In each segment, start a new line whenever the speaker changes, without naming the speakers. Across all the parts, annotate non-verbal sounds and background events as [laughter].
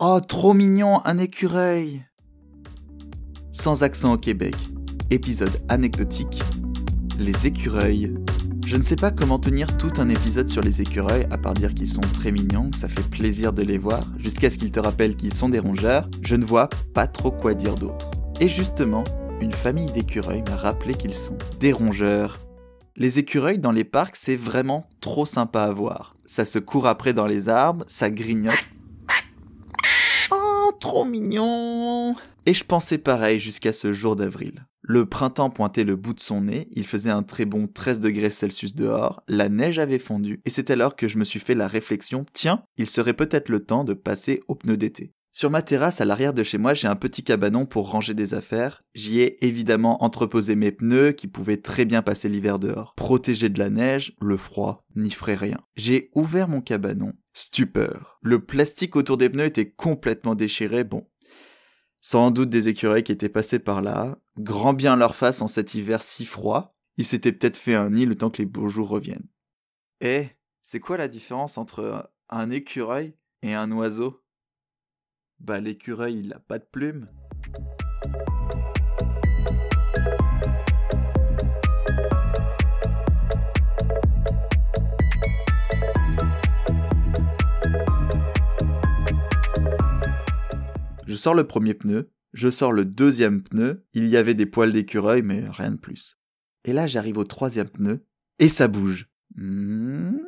Oh, trop mignon, un écureuil Sans accent au Québec, épisode anecdotique, les écureuils. Je ne sais pas comment tenir tout un épisode sur les écureuils, à part dire qu'ils sont très mignons, que ça fait plaisir de les voir, jusqu'à ce qu'ils te rappellent qu'ils sont des rongeurs, je ne vois pas trop quoi dire d'autre. Et justement, une famille d'écureuils m'a rappelé qu'ils sont des rongeurs. Les écureuils dans les parcs, c'est vraiment trop sympa à voir. Ça se court après dans les arbres, ça grignote. Trop mignon Et je pensais pareil jusqu'à ce jour d'avril. Le printemps pointait le bout de son nez, il faisait un très bon 13 degrés Celsius dehors, la neige avait fondu, et c'est alors que je me suis fait la réflexion, tiens, il serait peut-être le temps de passer aux pneus d'été. Sur ma terrasse à l'arrière de chez moi, j'ai un petit cabanon pour ranger des affaires. J'y ai évidemment entreposé mes pneus qui pouvaient très bien passer l'hiver dehors. Protégés de la neige, le froid n'y ferait rien. J'ai ouvert mon cabanon. Stupeur. Le plastique autour des pneus était complètement déchiré. Bon. Sans doute des écureuils qui étaient passés par là. Grand bien leur face en cet hiver si froid. Ils s'étaient peut-être fait un nid le temps que les beaux jours reviennent. Eh, c'est quoi la différence entre un écureuil et un oiseau? Bah l'écureuil il a pas de plumes. Je sors le premier pneu, je sors le deuxième pneu, il y avait des poils d'écureuil mais rien de plus. Et là j'arrive au troisième pneu, et ça bouge. Hmm,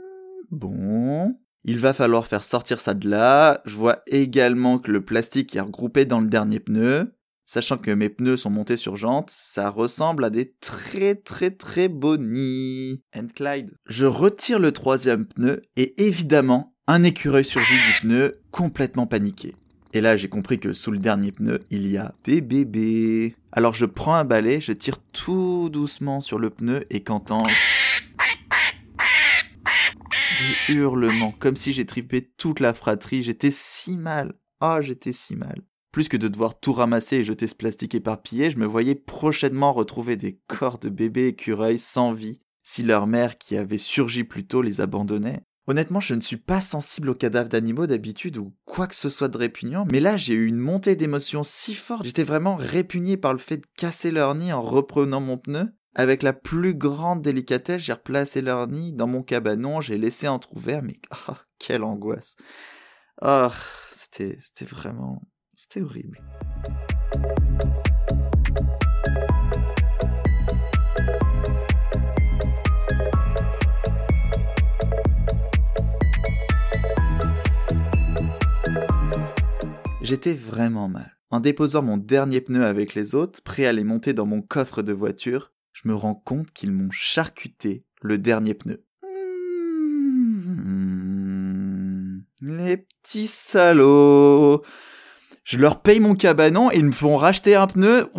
bon, il va falloir faire sortir ça de là. Je vois également que le plastique est regroupé dans le dernier pneu. Sachant que mes pneus sont montés sur jantes, ça ressemble à des très très très beaux nids. And Clyde. Je retire le troisième pneu et évidemment, un écureuil surgit du pneu complètement paniqué. Et là, j'ai compris que sous le dernier pneu, il y a des bébés. Alors je prends un balai, je tire tout doucement sur le pneu et qu'entend des hurlements, comme si j'ai tripé toute la fratrie. J'étais si mal. Ah, oh, j'étais si mal. Plus que de devoir tout ramasser et jeter ce plastique éparpillé, je me voyais prochainement retrouver des corps de bébés écureuils sans vie, si leur mère qui avait surgi plus tôt les abandonnait. Honnêtement, je ne suis pas sensible aux cadavres d'animaux d'habitude ou quoi que ce soit de répugnant, mais là j'ai eu une montée d'émotions si forte, j'étais vraiment répugné par le fait de casser leur nid en reprenant mon pneu, avec la plus grande délicatesse, j'ai replacé leur nid dans mon cabanon, j'ai laissé entrouvert, mais [laughs] oh, quelle angoisse. Oh, c'était, c'était vraiment... C'était horrible. J'étais vraiment mal. En déposant mon dernier pneu avec les autres, prêt à les monter dans mon coffre de voiture, je me rends compte qu'ils m'ont charcuté le dernier pneu. Mmh, les petits salauds. Je leur paye mon cabanon et ils me font racheter un pneu.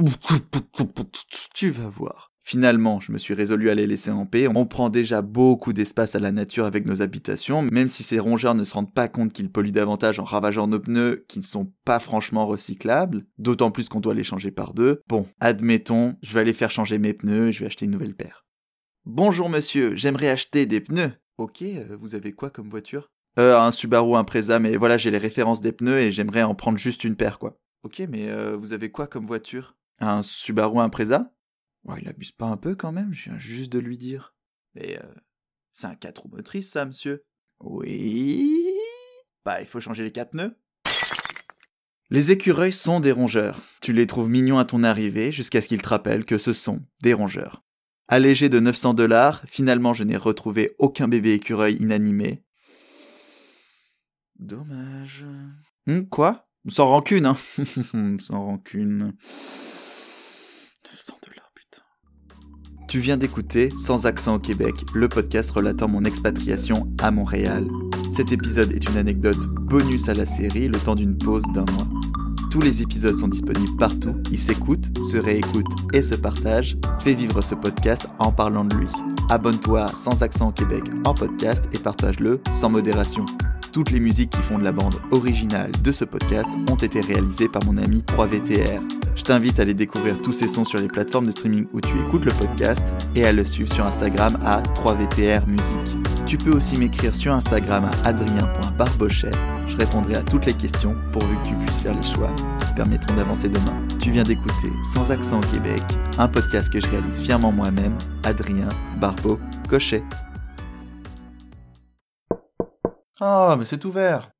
Tu vas voir. Finalement, je me suis résolu à les laisser en paix. On prend déjà beaucoup d'espace à la nature avec nos habitations, même si ces rongeurs ne se rendent pas compte qu'ils polluent davantage en ravageant nos pneus qui ne sont pas franchement recyclables, d'autant plus qu'on doit les changer par deux. Bon, admettons, je vais aller faire changer mes pneus et je vais acheter une nouvelle paire. Bonjour monsieur, j'aimerais acheter des pneus. Ok, euh, vous avez quoi comme voiture? Euh, un Subaru Impreza, mais voilà, j'ai les références des pneus et j'aimerais en prendre juste une paire, quoi. Ok, mais euh, vous avez quoi comme voiture? Un Subaru Impreza Ouais, il abuse pas un peu quand même, je viens juste de lui dire. Mais euh, c'est un 4 roues motrices, ça, monsieur Oui. Bah, il faut changer les quatre nœuds. Les écureuils sont des rongeurs. Tu les trouves mignons à ton arrivée jusqu'à ce qu'ils te rappellent que ce sont des rongeurs. Allégé de 900 dollars, finalement je n'ai retrouvé aucun bébé écureuil inanimé. Dommage. Hum, quoi? Sans rancune, hein [laughs] Sans rancune. Tu viens d'écouter Sans accent au Québec, le podcast relatant mon expatriation à Montréal. Cet épisode est une anecdote bonus à la série, le temps d'une pause d'un mois. Tous les épisodes sont disponibles partout, ils s'écoutent, se réécoutent et se partagent. Fais vivre ce podcast en parlant de lui. Abonne-toi à Sans accent au Québec en podcast et partage-le sans modération. Toutes les musiques qui font de la bande originale de ce podcast ont été réalisées par mon ami 3VTR. Je t'invite à aller découvrir tous ces sons sur les plateformes de streaming où tu écoutes le podcast et à le suivre sur Instagram à 3VTR Musique. Tu peux aussi m'écrire sur Instagram à adrien.barbochet je répondrai à toutes les questions pourvu que tu puisses faire les choix qui permettront d'avancer demain. Tu viens d'écouter Sans accent au Québec, un podcast que je réalise fièrement moi-même, Adrien Barbeau Cochet. Ah, mais c'est ouvert